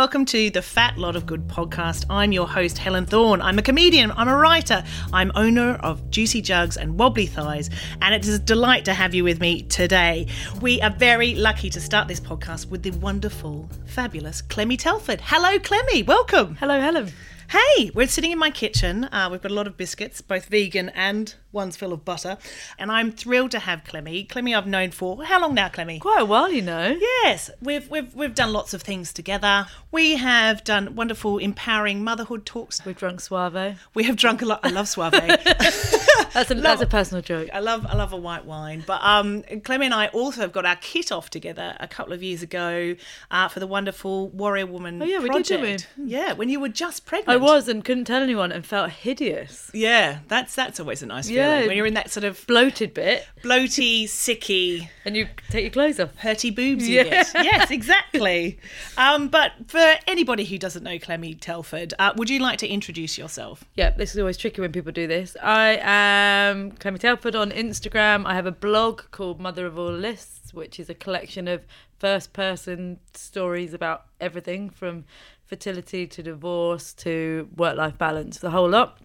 Welcome to the Fat Lot of Good podcast. I'm your host, Helen Thorn. I'm a comedian, I'm a writer, I'm owner of Juicy Jugs and Wobbly Thighs, and it is a delight to have you with me today. We are very lucky to start this podcast with the wonderful, fabulous Clemmie Telford. Hello, Clemmie, welcome. Hello, Helen. Hey, we're sitting in my kitchen. Uh, we've got a lot of biscuits, both vegan and one's full of butter. And I'm thrilled to have Clemmie. Clemmie, I've known for how long now, Clemmie? Quite a while, you know. Yes, we've we've we've done lots of things together. We have done wonderful, empowering motherhood talks. We've drunk Soave. We have drunk a lot. I love Soave. That's a, that's a personal joke. I love I love a white wine. But um, Clemmie and I also have got our kit off together a couple of years ago uh, for the wonderful Warrior Woman. Oh, yeah, we did? Yeah, when you were just pregnant. I was and couldn't tell anyone and felt hideous. Yeah, that's that's always a nice feeling When you're in that sort of Bloated bit. bloaty, sicky, And you take your clothes off. hurty boobs you Yeah. get. Yes, exactly. um, but for anybody who doesn't know Clemmie Telford, uh, would you like to introduce yourself? Yeah, this is always tricky when people do this. I am Clemmie Telford on Instagram. I have a blog called Mother of All Lists, which is a collection of first person stories about everything from fertility to divorce to work life balance, the whole lot.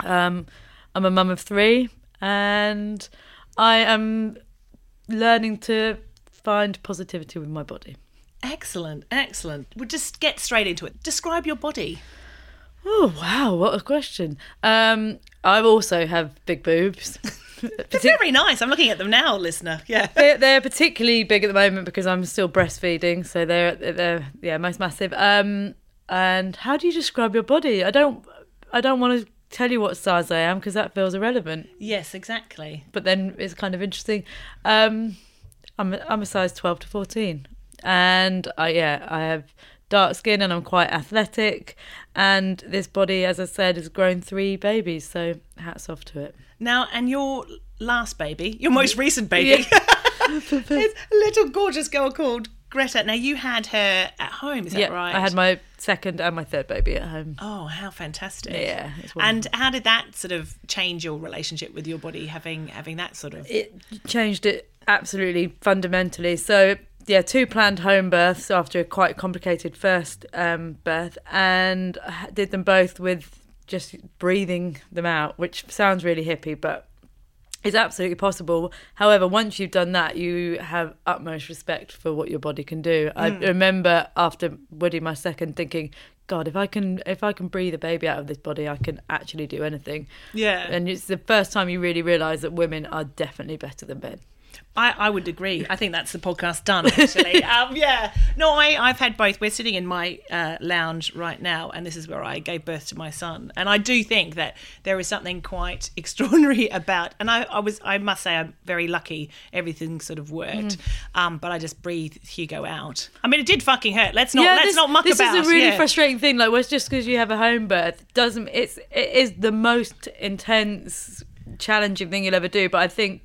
Um, I'm a mum of three and I am learning to find positivity with my body. Excellent, excellent. We'll just get straight into it. Describe your body. Oh wow, what a question. Um, I also have big boobs. They're very nice. I'm looking at them now, listener. Yeah. they're, they're particularly big at the moment because I'm still breastfeeding, so they're they're yeah most massive. Um, and how do you describe your body? I don't I don't want to tell you what size I am because that feels irrelevant. Yes, exactly. But then it's kind of interesting. Um, I'm a, I'm a size twelve to fourteen, and I yeah I have dark skin and I'm quite athletic, and this body, as I said, has grown three babies. So hats off to it. Now, and your last baby, your most recent baby, is a little gorgeous girl called Greta. Now, you had her at home, is that yeah, right? I had my second and my third baby at home. Oh, how fantastic! Yeah, and how did that sort of change your relationship with your body, having having that sort of? it changed it absolutely fundamentally. So yeah, two planned home births after a quite complicated first um, birth, and I did them both with just breathing them out, which sounds really hippie, but it's absolutely possible. However, once you've done that, you have utmost respect for what your body can do. I hmm. remember after Woody, my second, thinking, God, if I can, if I can breathe a baby out of this body, I can actually do anything. Yeah. and it's the first time you really realise that women are definitely better than men. I, I would agree. I think that's the podcast done. Actually, um, yeah. No, I I've had both. We're sitting in my uh, lounge right now, and this is where I gave birth to my son. And I do think that there is something quite extraordinary about. And I, I was I must say I'm very lucky. Everything sort of worked. Um, but I just breathed Hugo out. I mean, it did fucking hurt. Let's not let's this, not muck this about. is a really yeah. frustrating thing. Like, well, just because you have a home birth doesn't. It's it is the most intense, challenging thing you'll ever do. But I think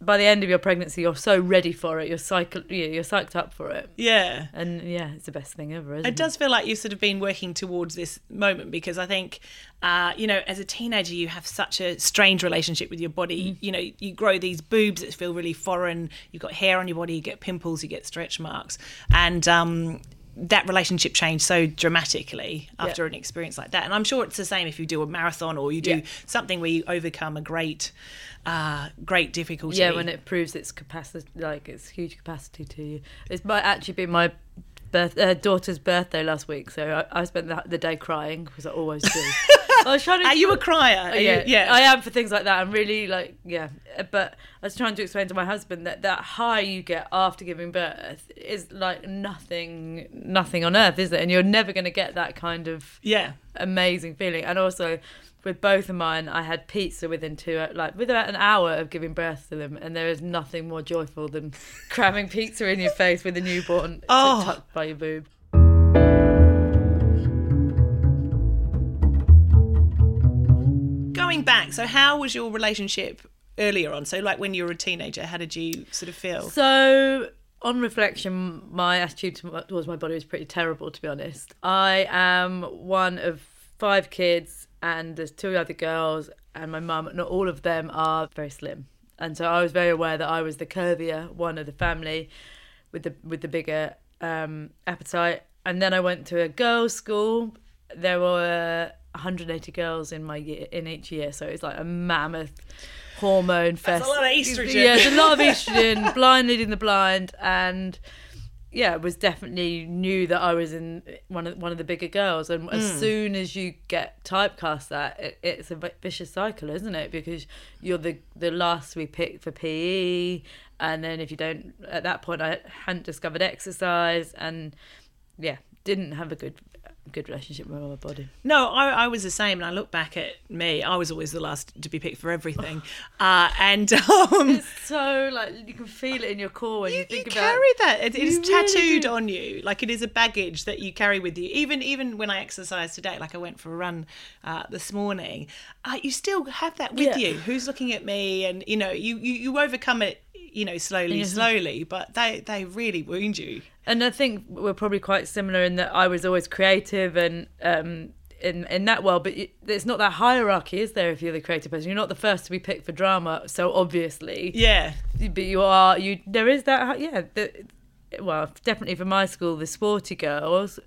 by the end of your pregnancy, you're so ready for it. You're. Yeah, you're psyched up for it. Yeah. And yeah, it's the best thing ever. Isn't It does feel like you've sort of been working towards this moment because I think, uh, you know, as a teenager, you have such a strange relationship with your body. You know, you grow these boobs that feel really foreign. You've got hair on your body, you get pimples, you get stretch marks. And, um, that relationship changed so dramatically after Yeah. an experience like that. And I'm sure it's the same if you do a marathon or you do Yeah. something where you overcome a great, uh, great difficulty. Yeah, when it proves its capacity, like its huge capacity to you. It's might actually be my birth, uh, daughter's birthday last week, so I, I spent the, the day crying because I always do. I was trying to. Are you a crier? You- yeah, yeah. I am for things like that. I'm really like, yeah. But I was trying to explain to my husband that that high you get after giving birth is like nothing, nothing on earth, is it? And you're never going to get that kind of yeah. Amazing feeling. And also, with both of mine, I had pizza within two, like with about an hour of giving birth to them, and there is nothing more joyful than cramming pizza in your face with a newborn Oh. tucked by your boob. Going back, so how was your relationship earlier on? So, like when you were a teenager, how did you sort of feel? So, on reflection, my attitude towards my body was pretty terrible, to be honest. I am one of five kids, and there's two other girls, and my mum. Not all of them are very slim, and so I was very aware that I was the curvier one of the family, with the with the bigger um, appetite. And then I went to a girls' school. There were 180 girls in my year, in each year, so it's like a mammoth hormone fest. a lot of estrogen. Yeah, it's a lot of estrogen, blind leading the blind, and yeah, it was definitely knew that I was in one of one of the bigger girls. And as Hmm. soon as you get typecast, that it, it's a vicious cycle, isn't it? Because you're the the last we pick for PE, and then if you don't, at that point, I hadn't discovered exercise, and yeah, didn't have a good good relationship with my body. No, I, I was the same, and I look back at me. I was always the last to be picked for everything, uh, and um, So like you can feel it in your core when you, you, think you about carry that. It, it is really tattooed do. on you, like it is a baggage that you carry with you. Even even when I exercise today, like I went for a run uh, this morning, uh, you still have that with Yeah. you. Who's looking at me? And you know, you you, you overcome it. You know, slowly, slowly, but they they really wound you. and I think we're probably quite similar in that I was always creative and um, in in that world, but it's not that hierarchy, is there? If you're the creative person, you're not the first to be picked for drama, so obviously, Yeah, but you are. You there is that, yeah. The, well, definitely for my school, the sporty girls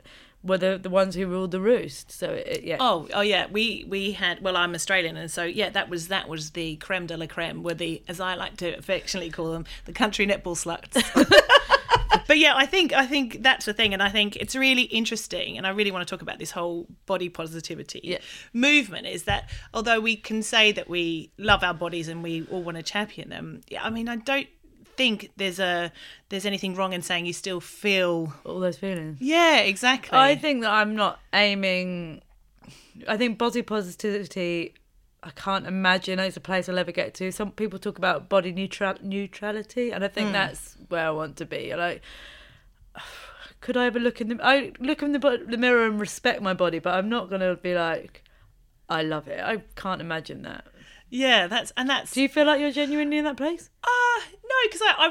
were the the ones who ruled the roost. So it, yeah, Oh, oh yeah. We we had. Well, I'm Australian, and so yeah, that was that was the creme de la creme. Were the, as I like to affectionately call them, the country netball sluts. but yeah, I think I think that's the thing, and I think it's really interesting, and I really want to talk about this whole body positivity Yeah. movement. Is that although we can say that we love our bodies and we all want to champion them, yeah, I mean, I don't think there's a there's anything wrong in saying you still feel. all those feelings. Yeah, exactly. I think that I'm not aiming. I think body positivity. I can't imagine it's a place I'll ever get to. Some people talk about body neutral neutrality, and I think hmm. that's where I want to be. Like, could I ever look in the I look in the, the mirror and respect my body, but I'm not gonna be like, I love it. I can't imagine that. Yeah, that's and that's. Do you feel like you're genuinely in that place? Uh, no, because I, I,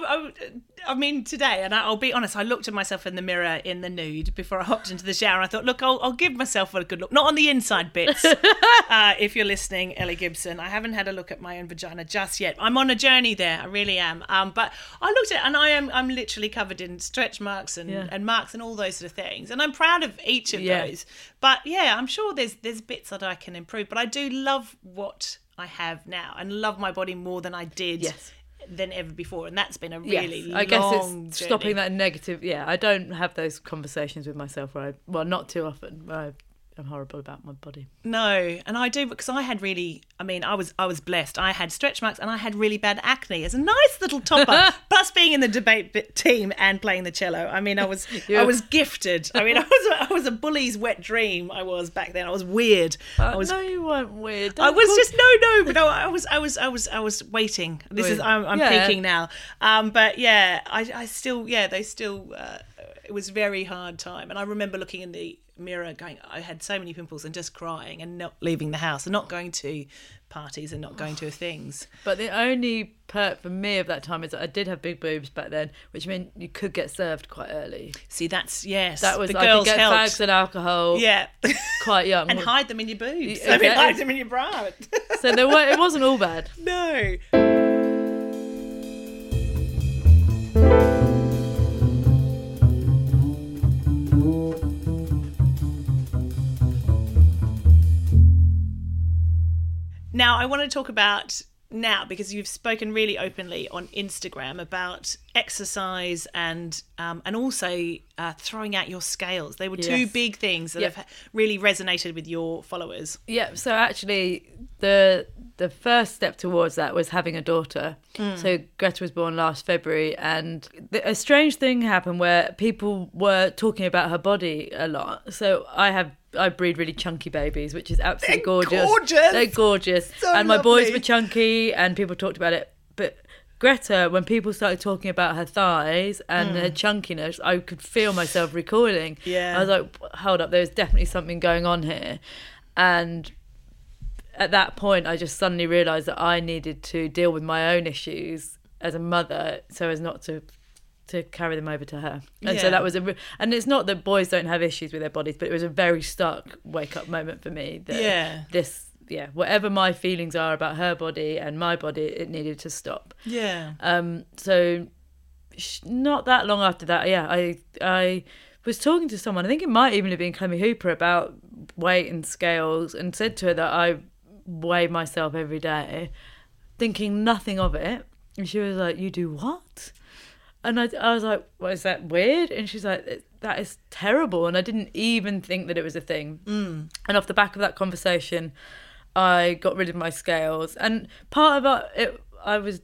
I, I mean, today, and I'll be honest, I looked at myself in the mirror in the nude before I hopped into the shower. I thought, look, I'll, I'll give myself a good look. Not on the inside bits. uh, if you're listening, Ellie Gibson, I haven't had a look at my own vagina just yet. I'm on a journey there. I really am. Um, but I looked at it, and I am, I'm literally covered in stretch marks and, Yeah. and marks and all those sort of things. And I'm proud of each of Yeah. those. But yeah, I'm sure there's there's bits that I can improve. But I do love what I have now, and love my body more than I did Yes. than ever before, and that's been a really yes, I guess long it's journey. stopping that negative. Yeah, I don't have those conversations with myself where I, well, not too often. Where I, I'm horrible about my body. No, and I do because I had really. I mean, I was I was blessed. I had stretch marks and I had really bad acne as a nice little topper. Plus, being in the debate bit team and playing the cello. I mean, I was I was gifted. I mean, I was a, I was a bully's wet dream. I was back then. I was weird. I was. Uh, no, you weren't weird. I Don't was just no, no, but no. I was, I was, I was, I was waiting. This is I'm, I'm Yeah. peaking now. Um, but yeah, I, I still, yeah, they still. Uh, it was very hard time, and I remember looking in the mirror, going, I had so many pimples, and just crying, and not leaving the house, and not going to parties, and not going to things. But the only perk for me of that time is that I did have big boobs back then, which meant you could get served quite early. See, that's yes. That was the I girls could get helped. fags and alcohol yeah, quite young. and hide them in your boobs. Yeah, I mean, hide them in your bra. so there were, it wasn't all bad. no. Now, I want to talk about now because you've spoken really openly on Instagram about exercise and um, and also uh, throwing out your scales. They were two Yes. big things that Yep. have really resonated with your followers. Yeah, so actually the the first step towards that was having a daughter. So Greta was born last February and th- a strange thing happened where people were talking about her body a lot. So I have I breed really chunky babies, which is absolutely They're gorgeous. gorgeous. They're gorgeous. So and my boys were chunky and people talked about it. But Greta, when people started talking about her thighs and hmm. her chunkiness, I could feel myself recoiling. Yeah. I was like, hold up, there's definitely something going on here. And at that point, I just suddenly realised that I needed to deal with my own issues as a mother, so as not to to carry them over to her. And Yeah. so that was a, re- and it's not that boys don't have issues with their bodies, but it was a very stark wake up moment for me. That Yeah. this, yeah, whatever my feelings are about her body and my body, it needed to stop. Yeah. Um, so sh- not that long after that, yeah, I I was talking to someone. I think it might even have been Clemmie Hooper about weight and scales, and said to her that I weigh myself every day, thinking nothing of it. And she was like, "You do what?" And I, I was like, "What is that weird?" And she's like, "That is terrible." And I didn't even think that it was a thing. Mm. And off the back of that conversation, I got rid of my scales. And part of it, I was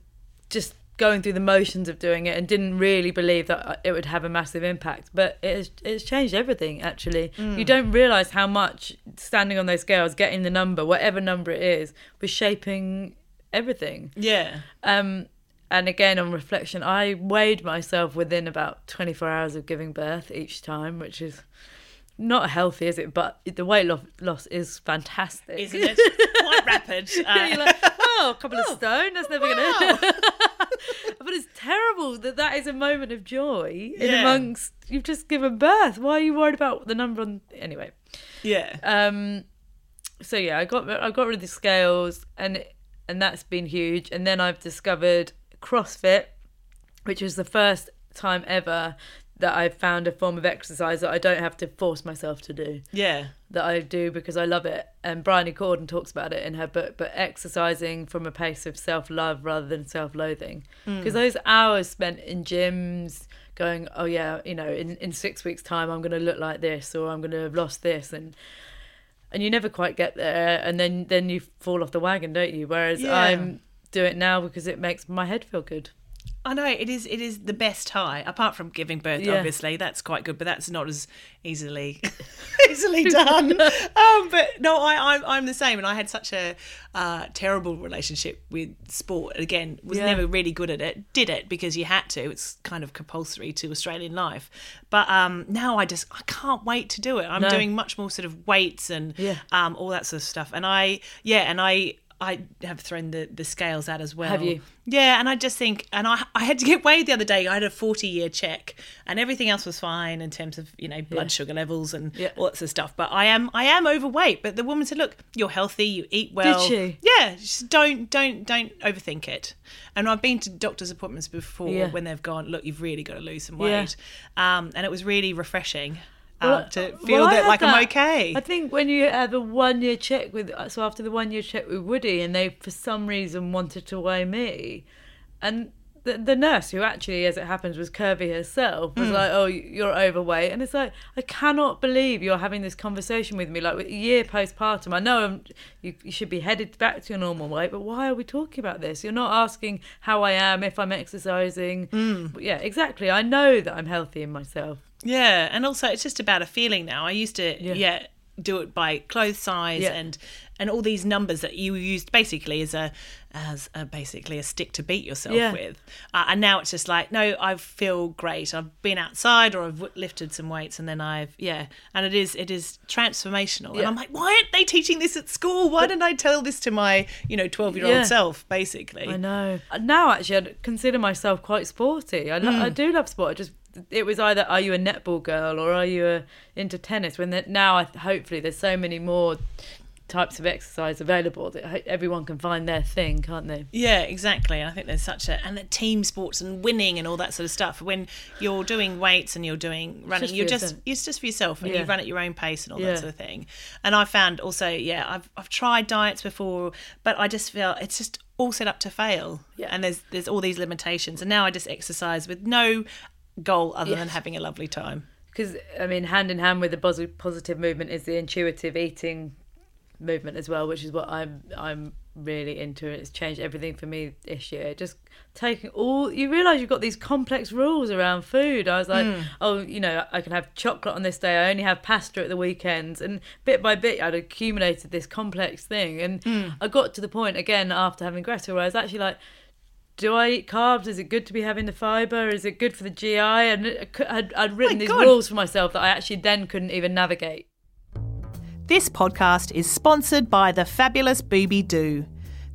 just going through the motions of doing it and didn't really believe that it would have a massive impact. But it has, it's changed everything, actually. You don't realise how much standing on those scales, getting the number, whatever number it is, was shaping everything. Yeah. Um, and again, on reflection, I weighed myself within about 24 hours of giving birth each time, which is not healthy, is it? But the weight loss, loss is fantastic. Isn't it? Quite rapid. Uh, You're like, oh, a couple of stone. That's never gonna. but it's terrible that that is a moment of joy in amongst you've just given birth. Why are you worried about the number on? Anyway, yeah. um, so yeah, I got I got rid of the scales, and and that's been huge. And then I've discovered CrossFit, which was the first time ever that I've found a form of exercise that I don't have to force myself to do Yeah. that I do because I love it. And Bryony Gordon talks about it in her book, but exercising from a place of self love rather than self loathing. Because hmm. those hours spent in gyms going, oh yeah, you know, in, in six weeks' time I'm going to look like this or I'm going to have lost this and and you never quite get there and then then you fall off the wagon don't you whereas Yeah. i'm do it now because it makes my head feel good I know it is. It is the best high, apart from giving birth. Yeah. Obviously, that's quite good, but that's not as easily easily done. um, but no, I, I'm I'm the same, and I had such a uh, terrible relationship with sport. Again, was Yeah. never really good at it. Did it because you had to. It's kind of compulsory to Australian life. But um, now I just I can't wait to do it. I'm No. doing much more sort of weights and Yeah. um, all that sort of stuff. And I yeah, and I. I have thrown the, the scales out as well. Have you? Yeah, and I just think, and I I had to get weighed the other day. I had a forty year check, and everything else was fine in terms of you know blood Yeah. sugar levels and Yeah. all that sort of stuff. But I am I am overweight. But the woman said, "Look, you're healthy. You eat well." she? Yeah. Just don't don't don't overthink it. And I've been to doctor's appointments before Yeah. when they've gone, "Look, you've really got to lose some weight," um, and it was really refreshing. Well, to feel I that like I'm that. okay. I think when you have a one year check with, so after the one year check with Woody, and they for some reason wanted to weigh me, and the, the nurse who actually, as it happens, was curvy herself, was hmm. like, "Oh, you're overweight," and it's like I cannot believe you're having this conversation with me, like a year postpartum. I know I'm, you, you should be headed back to your normal weight, but why are we talking about this? You're not asking how I am, if I'm exercising. Hmm. But yeah, exactly. I know that I'm healthy in myself. Yeah, and also it's just about a feeling now. I used to Yeah. yeah, do it by clothes size Yeah. and and all these numbers that you used basically as a as a, basically a stick to beat yourself Yeah. with. Uh, and now it's just like no, I feel great. I've been outside or I've lifted some weights and then I've yeah, and it is it is transformational. And I'm like, why aren't they teaching this at school? Why didn't I tell this to my you know twelve year old self? Basically, I know. Now, actually, I consider myself quite sporty. I, lo- Hmm. I do love sport. I just it was either are you a netball girl or are you a, into tennis? When that now, I, hopefully, there's so many more types of exercise available that everyone can find their thing, can't they? Yeah, exactly. I think there's such a and the team sports and winning and all that sort of stuff. When you're doing weights and you're doing running, just you're just yourself. it's just for yourself and Yeah. you run at your own pace and all Yeah. that sort of thing. And I found also, yeah, I've I've tried diets before, but I just feel it's just all set up to fail. Yeah. And there's there's all these limitations. And now I just exercise with no goal other than having a lovely time. Because I mean, hand in hand with the positive movement is the intuitive eating movement as well, which is what I'm I'm really into. It's changed everything for me this year. Just taking all you realise you've got these complex rules around food. I was like, hmm. oh, you know, I can have chocolate on this day. I only have pasta at the weekends, and bit by bit, I'd accumulated this complex thing. And hmm. I got to the point again after having Greta where I was actually like. Do I eat carbs? Is it good to be having the fibre? Is it good for the GI? And I'd, I'd written these God. rules for myself that I actually then couldn't even navigate. This podcast is sponsored by the fabulous Booby Doo.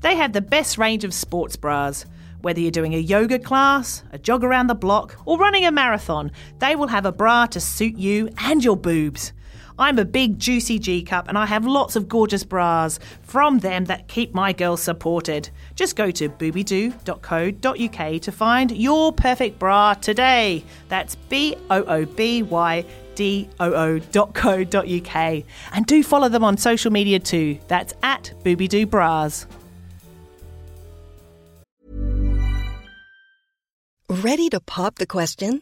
They have the best range of sports bras. Whether you're doing a yoga class, a jog around the block, or running a marathon, they will have a bra to suit you and your boobs. I'm a big juicy G cup and I have lots of gorgeous bras from them that keep my girls supported. Just go to boobydoo.co.uk to find your perfect bra today. That's B O O B Y doo.co.uk. And do follow them on social media too. That's at Boobydoo Bras. Ready to pop the question?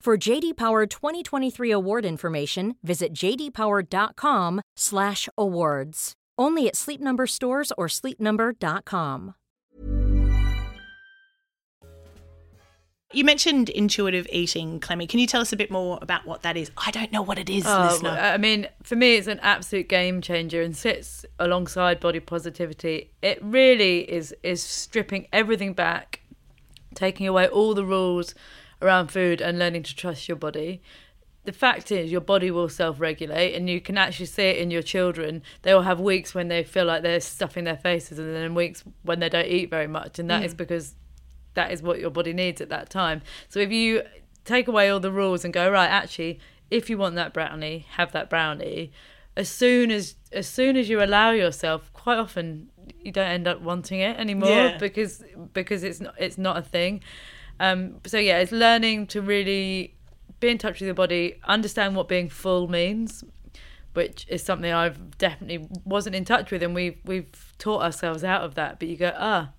For JD Power 2023 award information, visit jdpower.com/awards. Only at Sleep Number stores or sleepnumber.com. You mentioned intuitive eating, Clemmie. Can you tell us a bit more about what that is? I don't know what it is, Oh, listener. I mean, for me, it's an absolute game changer and sits alongside body positivity. It really is is stripping everything back, taking away all the rules around food, and learning to trust your body. The fact is, your body will self-regulate, and you can actually see it in your children. They will have weeks when they feel like they're stuffing their faces, and then weeks when they don't eat very much, and that is mm. because that is what your body needs at that time. So if you take away all the rules and go right, actually, if you want that brownie, have that brownie. As soon as as soon as you allow yourself, quite often you don't end up wanting it anymore Yeah. because because it's not it's not a thing. Um, so yeah, it's learning to really be in touch with your body, understand what being full means, which is something I've definitely wasn't in touch with, and we've we've taught ourselves out of that. But you go, ah,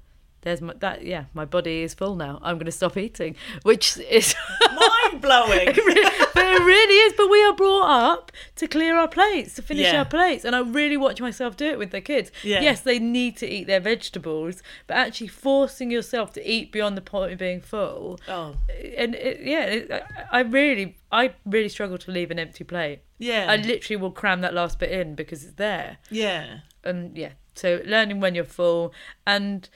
there's my that yeah, my body is full now. I'm going to stop eating, which is Mind blowing. but it really is. But we are brought up to clear our plates, to finish Yeah. our plates, and I really watch myself do it with the kids. Yeah. Yes, they need to eat their vegetables, but actually forcing yourself to eat beyond the point of being full. Oh. Eh, and it, yeah, it, I- I really, I really struggle to leave an empty plate. Yeah. I literally will cram that last bit in because it's there yeah. and yeah so learning when you're full and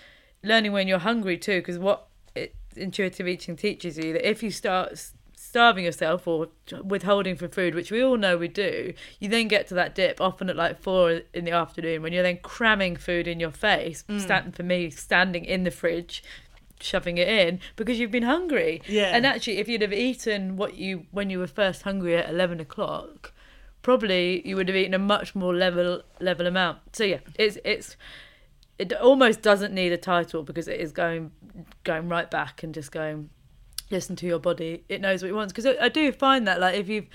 learning when you're hungry too because what it, intuitive eating teaches you that if you start starving yourself or withholding from food, which we all know we do, you then get to that dip often at like four in the afternoon when you're then cramming food in your face. Mm. Stand, for me, standing in the fridge, shoving it in because you've been hungry. Yeah. And actually, if you'd have eaten what you when you were first hungry at eleven o'clock, probably you would have eaten a much more level level amount. So yeah, it's it's it almost doesn't need a title because it is going going right back and just going listen to your body. It knows what it wants. Because I, I do find that like if you've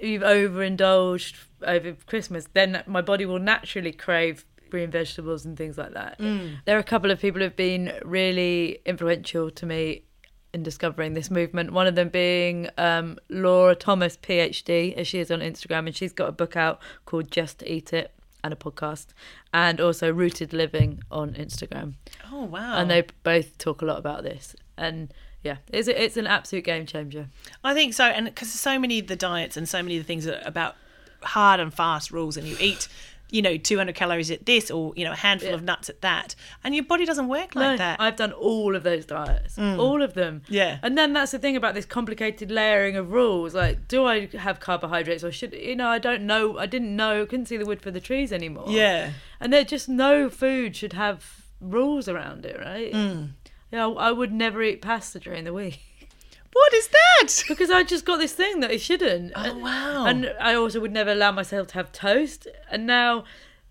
you've overindulged over christmas then my body will naturally crave green vegetables and things like that. There are a couple of people who've been really influential to me in discovering this movement. One of them being um, laura thomas phd as she is on instagram and she's got a book out called just eat it and a podcast and also rooted living on instagram. Oh wow! and they both talk a lot about this. And yeah it's it's an absolute game changer I think so, and because so many of the diets and so many of the things are about hard and fast rules, and you eat, you know, 200 calories at this, or you know, a handful Yeah. of nuts at that, and your body doesn't work like no, that. I've done all of those diets, all of them. Yeah. And then that's the thing about this complicated layering of rules. Like, do I have carbohydrates or should you know? I don't know. I didn't know. Couldn't see the wood for the trees anymore. Yeah. And there just no food should have rules around it, right? Mm. Yeah, I would never eat pasta during the week. what is that? because I just got this thing that I shouldn't. Oh wow. And I also would never allow myself to have toast. And now,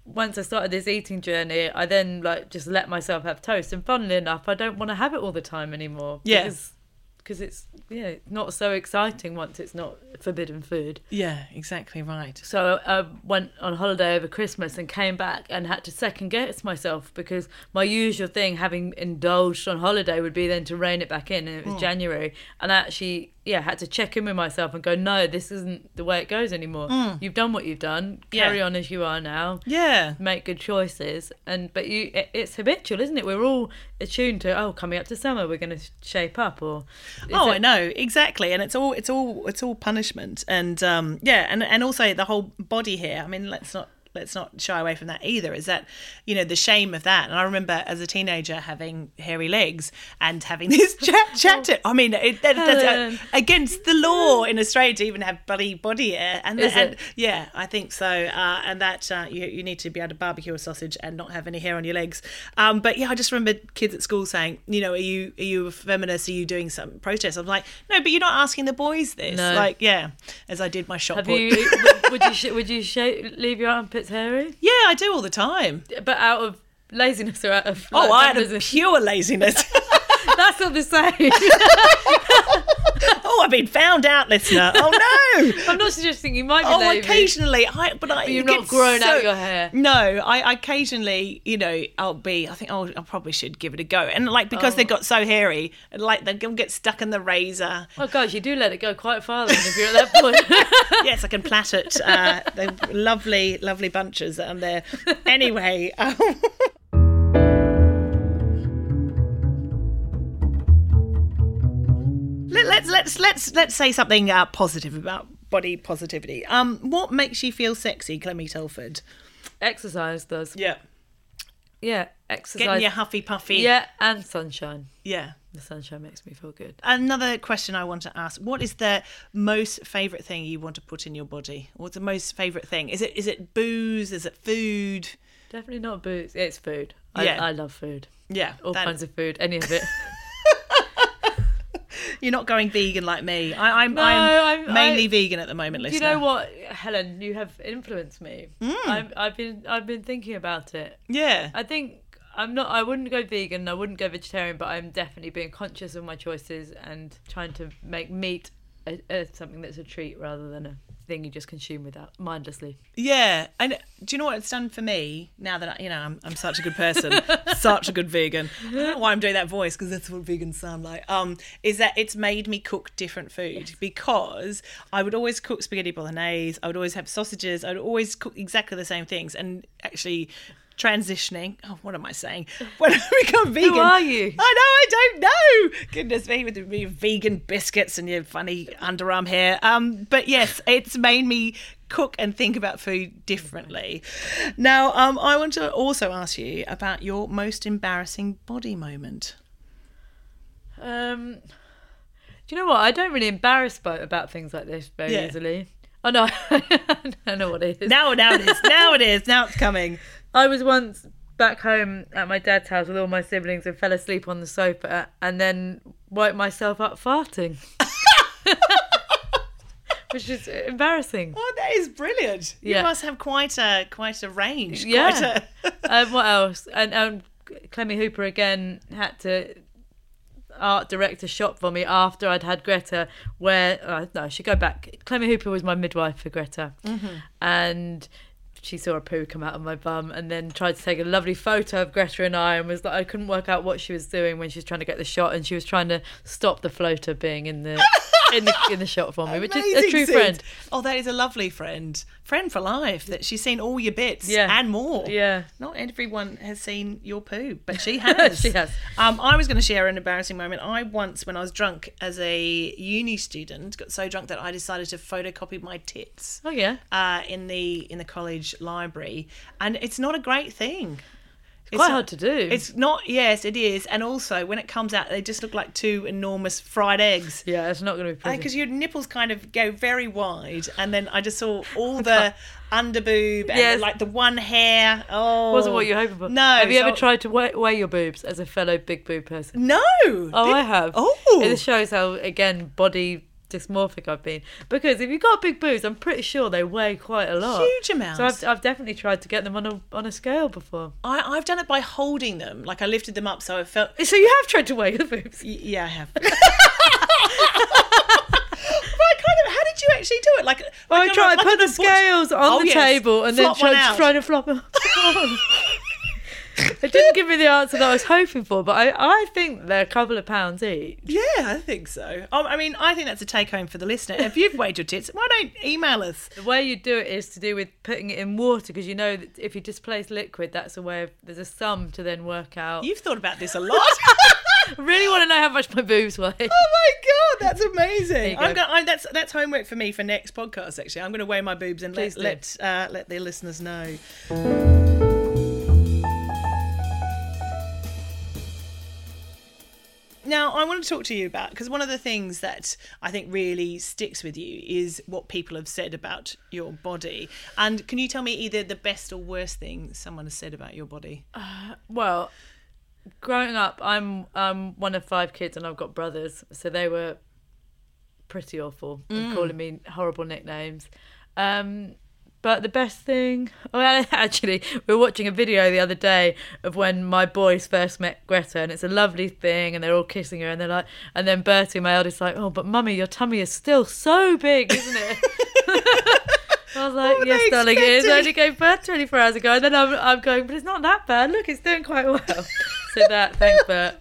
once I started this eating journey, I then like just let myself have toast. And funnily enough, I don't want to have it all the time anymore. Yeah. Because, it's yeah not so exciting once it's not forbidden food. Yeah, exactly right. So I went on holiday over Christmas and came back and had to second guess myself because my usual thing, having indulged on holiday, would be then to rein it back in. And it was hmm. January, and I actually, yeah, had to check in with myself and go, no, this isn't the way it goes anymore. Hmm. You've done what you've done. Carry Yeah. on as you are now. Yeah. Make good choices, and but you, it, it's habitual, isn't it? We're all attuned to. Oh, coming up to summer, we're going to shape up, or Oh, it- I know exactly, and it's all it's all it's all punishment, and um, yeah, and and also the whole body here. I mean, let's not let's not shy away from that either. Is that you know the shame of that? And I remember as a teenager having hairy legs and having this chat chat. I mean, it, that, that's uh, against the law in Australia to even have bloody body hair, and, Is and yeah, I think so. Uh, and that uh, you you need to be able to barbecue a sausage and not have any hair on your legs. Um, but yeah, I just remember kids at school saying, you know, are you are you a feminist? Are you doing some protest? I'm like, no, but you're not asking the boys this. No. Like, yeah, as I did my shop Have you? would- would you? Would you sh- leave your armpits hairy? yeah, I do all the time. But out of laziness or out of Oh, like, had a pure laziness. That's not the same. oh, I've been found out, listener. Oh no. I'm not suggesting you might be Oh, occasionally, I but I you've not grown out your hair. No, I I occasionally, you know, I'll be. I think, oh, I probably should give it a go, and like because they got so hairy, like gonna get stuck in the razor. Oh gosh, you do let it go quite far then if you're at that point. yes, I can plait it. Uh, they're lovely, lovely bunches that I'm there. Anyway. Um, Let, let's let's let's let's say something uh, positive about body positivity. Um, what makes you feel sexy, Clemmie Telford? exercise does. Yeah, Yeah, exercise. getting your huffy puffy. yeah, and sunshine. yeah. The sunshine makes me feel good. Another question I want to ask: What is the most favourite thing you want to put in your body? What's the most favourite thing? Is it is it booze? Is it food? Definitely not booze. It's food. I, Yeah. I love food. Yeah, All that- kinds of food. Any of it. You're not going vegan like me. I, I'm No, I'm, I'm- mainly I- vegan at the moment. Listener. you know what, Helen? You have influenced me. Mm. I've, I've been I've been thinking about it. Yeah. I think I'm not. I wouldn't go vegan. I wouldn't go vegetarian. But I'm definitely being conscious of my choices and trying to make meat a, a, something that's a treat rather than a thing you just consume without mindlessly. Yeah, and do you know what it's done for me? Now that I, you know I'm, I'm such a good person, such a good vegan. I don't know why I'm doing that voice because that's what vegans sound like. Um, is that it's made me cook different food because I would always cook spaghetti bolognese. I would always have sausages. I would always cook exactly the same things, and actually. Transitioning. Oh, what am I saying? When I become vegan, who are you? I know. I don't know. Goodness me, with your vegan biscuits and your funny underarm hair. Um, but yes, it's made me cook and think about food differently. Now, um, I want to also ask you about your most embarrassing body moment. Um, Do you know what? I don't really embarrass about, about things like this very Yeah. easily. Oh no, I don't know what it is. Now, now it is. Now it is. Now it's coming. I was once back home at my dad's house with all my siblings and fell asleep on the sofa and then woke myself up farting. Which is embarrassing. Oh, that is brilliant. You must have quite a quite a range. Yeah. Quite a... um, what else? And um, Clemmie Hooper again had to art direct a shot for me after I'd had Greta. Where uh, no, I should go back. Clemmie Hooper was my midwife for Greta, and she saw a poo come out of my bum, and then tried to take a lovely photo of Greta and I, and was like, I couldn't work out what she was doing when she was trying to get the shot, and she was trying to stop the floater being in the. In the, in the shot for me, which is a true Sid. friend. Oh, that is a lovely friend. Friend for life. That she's seen all your bits Yeah. and more. Yeah. Not everyone has seen your poo, but she has. She has. Um, I was going to share an embarrassing moment. I once, when I was drunk as a uni student, got so drunk that I decided to photocopy my tits. Oh yeah, Uh, in the in the college library, and it's not a great thing. It's quite not- hard to do. It's not. Yes, it is. And also, when it comes out, they just look like two enormous fried eggs. yeah, it's not going to be pretty. Because your nipples kind of go very wide, and then I just saw all the underboob and Yes. like the one hair. Oh, wasn't what you're hoping for. No. Have you ever tried to weigh, weigh your boobs as a fellow big boob person? No. Oh, I have. Oh. This shows how again body dysmorphic I've been. Because if you've got big boobs, I'm pretty sure they weigh quite a lot. Huge amounts. So I've, I've definitely tried to get them on a on a scale before. I, I've done it by holding them. Like I lifted them up, so I felt. So you have tried to weigh your boobs. Y- Yeah, I have. but I kind of. How did you actually do it? Like, like I on a- tried like put the scales on Oh, the yes. table and then Flop tried, out. trying to flop them. it didn't give me the answer that I was hoping for, but I, I think they're a couple of pounds each. Yeah, I think so. Oh, I mean, I think that's a take home for the listener. If you've weighed your tits, why don't email us? The way you do it is to do with putting it in water because you know that if you displace liquid, that's a way of there's a sum to then work out. You've thought about this a lot. I really want to know how much my boobs weigh. Oh my god, that's amazing! you I'm gonna, I, that's that's homework for me for next podcast. Actually, I'm going to weigh my boobs and let Please do. let uh, let the listeners know. Now, I want to talk to you about because one of the things that I think really sticks with you is what people have said about your body. And can you tell me either the best or worst thing someone has said about your body? Well, growing up, I'm I'm one of five kids and I've got brothers, so they were pretty awful and calling me horrible nicknames. Um, but the best thing, well, actually, we were watching a video the other day of when my boys first met Greta, and it's a lovely thing, and they're all kissing her, and they're like, and then Bertie, my eldest, like, oh, but mummy, your tummy is still so big, isn't it? I was like, yes, darling, it is. I only gave birth 24 hours ago. And then I'm, I'm going, but it's not that bad. Look, it's doing quite well. so that, thanks, Bert.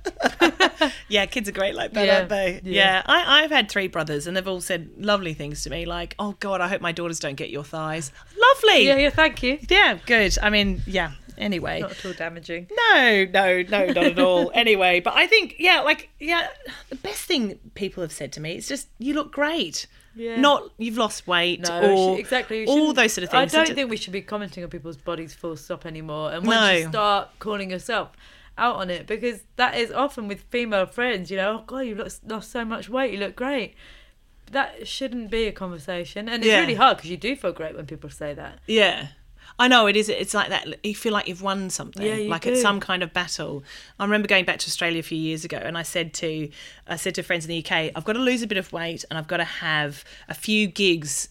Yeah, kids are great like that, Yeah, aren't they? yeah. Yeah. I, I've had three brothers and they've all said lovely things to me, like, oh God, I hope my daughters don't get your thighs. Lovely. Yeah, yeah, thank you. Yeah, good. I mean, yeah. Anyway. Not at all damaging. No, no, no, not at all. anyway, but I think, yeah, like, yeah, the best thing people have said to me is just, you look great. Yeah. Not you've lost weight No, or exactly. all those sort of things. I don't Ju- think we should be commenting on people's bodies full stop anymore. And once you start calling yourself out on it, because that is often with female friends, you know, oh God, you've lost, lost so much weight, you look great. That shouldn't be a conversation. And it's Yeah. really hard because you do feel great when people say that. Yeah. I know it is. It's like that. You feel like you've won something, Yeah, like it's some kind of battle. I remember going back to Australia a few years ago, and I said to, I said to friends in the UK, I've got to lose a bit of weight, and I've got to have a few gigs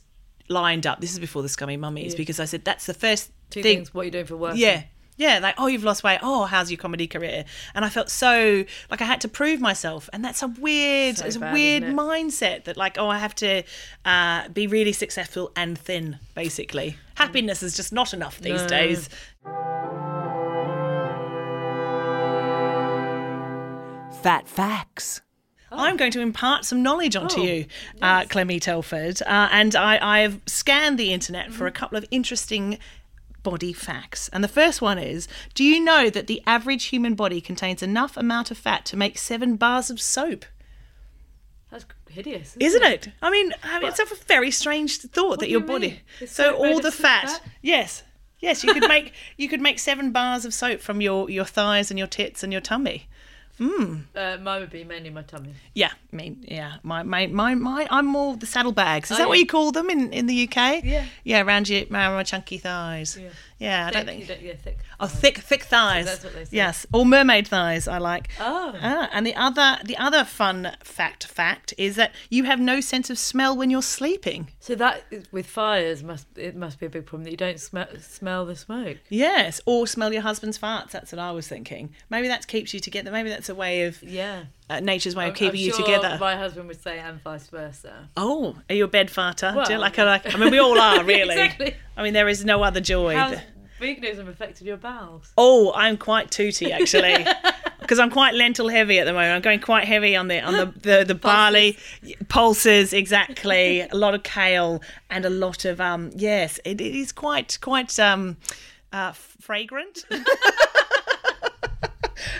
lined up. This is before the scummy mummies, because I said that's the first Two thing. things, what you're doing for work. Yeah. Yeah, like, oh, you've lost weight. Oh, how's your comedy career? And I felt so like I had to prove myself. And that's a weird, So it's a weird it? mindset that, like, oh, I have to uh, be really successful and thin, basically. Happiness is just not enough these No. days. Fat facts. I'm going to impart some knowledge onto Oh, you, uh, Clemmie Telford. Uh, and I, I've scanned the internet for a couple of interesting body facts. And the first one is Do you know that the average human body contains enough amount of fat to make seven bars of soap? That's hideous. Isn't it? I mean, I mean it's a very strange thought that your you body. So, all the fat, fat? yes, yes, you could make you could make seven bars of soap from your your thighs and your tits and your tummy. Uh, mine would be mainly my tummy. Yeah, I mean, yeah, my, my, my, my I'm more the saddlebags. Is Oh, that what you call them in, in the UK? Yeah. Yeah, around your around my chunky thighs. Yeah. Yeah, I don't Thick, think. you yeah, thick. Oh, thick, thick thighs. That's what they say. Yes, or mermaid thighs. I like. Oh. Ah, and the other, the other fun fact, fact is that you have no sense of smell when you're sleeping. So that with fires must it must be a big problem that you don't smell smell the smoke. Yes, or smell your husband's farts. That's what I was thinking. Maybe that keeps you together. Maybe that's a way of Yeah. Uh, nature's way of I'm- keeping I'm you sure together. My husband would say, and vice versa. Oh, are you a bed farter? Do you like, a, like? I mean, we all are really. Exactly. I mean, there is no other joy. How's veganism affected your bowels? Oh, I'm quite tooty actually. Because I'm quite lentil heavy at the moment. I'm going quite heavy on the on the the, the barley pulses exactly. a lot of kale and a lot of um. Yes, it, it is quite quite um, uh, fragrant.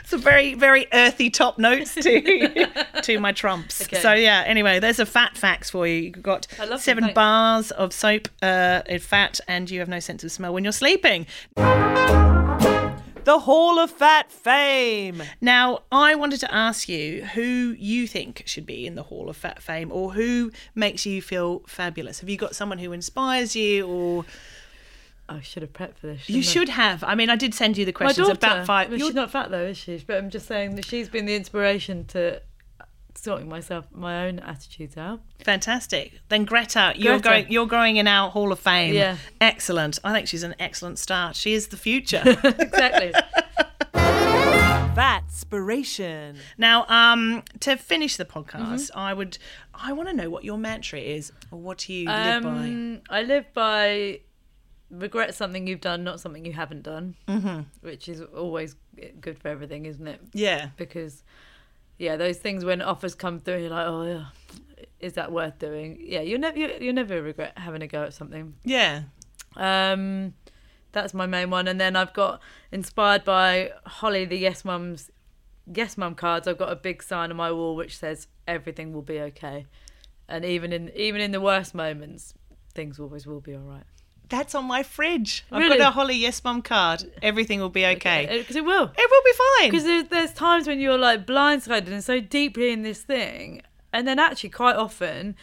It's a very, very earthy top notes to to my trumps. Okay. So yeah. Anyway, there's a fat facts for you. You've got I love them, seven bars of soap, uh, in fat, and you have no sense of smell when you're sleeping. The Hall of Fat Fame. Now, I wanted to ask you who you think should be in the Hall of Fat Fame or who makes you feel fabulous. Have you got someone who inspires you or I should have prepped for this. you shouldn't I? should have? I mean, I did send you the My questions daughter. about five. Well, she's not fat though, is she? But I'm just saying that she's been the inspiration to sorting myself my own attitudes out. Fantastic. Then Greta, you're Greta. going you're going in our Hall of Fame. Yeah. Excellent. I think she's an excellent start. She is the future. exactly. Fatspiration. now, um, to finish the podcast, Mm-hmm. I would I want to know what your mantra is or what do you live by? Um, I live by regret something you've done, not something you haven't done, mm-hmm. which is always good for everything, isn't it? Yeah. Because yeah, those things when offers come through, you're like, oh yeah, is that worth doing? Yeah, you'll never you, you'll never regret having a go at something. Yeah. Um, that's my main one, and then I've got inspired by Holly, the Yes Mum's Yes Mum cards. I've got a big sign on my wall which says everything will be okay, and even in even in the worst moments, things always will be all right. That's on my fridge. I've Really? got a Holly Yes Mum card. Everything will be okay. Because it will. It will be fine. Because there's, there's times when you're like blindsided and so deeply in this thing, and then actually quite often,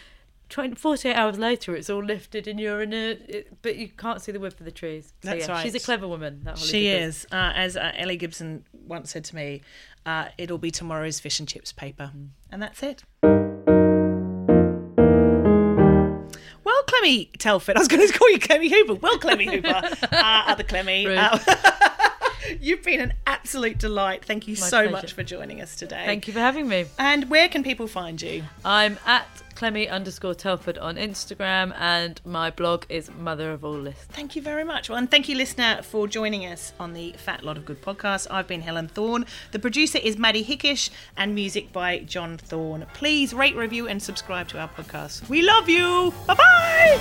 20, 48 hours later, it's all lifted and you're in a, it, but you can't see the wood for the trees. So, That's yeah, right. She's a clever woman. That Holly She Gibbons. is. Uh, as uh, Ellie Gibson once said to me, uh, it'll be tomorrow's fish and chips paper. And that's it. Clemmie Telford, I was going to call you Clemmie Hooper. Well, Clemmie Hooper, uh, other Clemmie. Uh, you've been an absolute delight. Thank you My so pleasure. much for joining us today. Thank you for having me. And where can people find you? I'm at Clemmie underscore Telford on Instagram, and my blog is Mother of All Lists. Thank you very much. Well, and thank you, listener, for joining us on the Fat Lot of Good podcast. I've been Helen Thorn. The producer is Maddie Hickish, and music by John Thorne. Please rate, review, and subscribe to our podcast. We love you. Bye bye.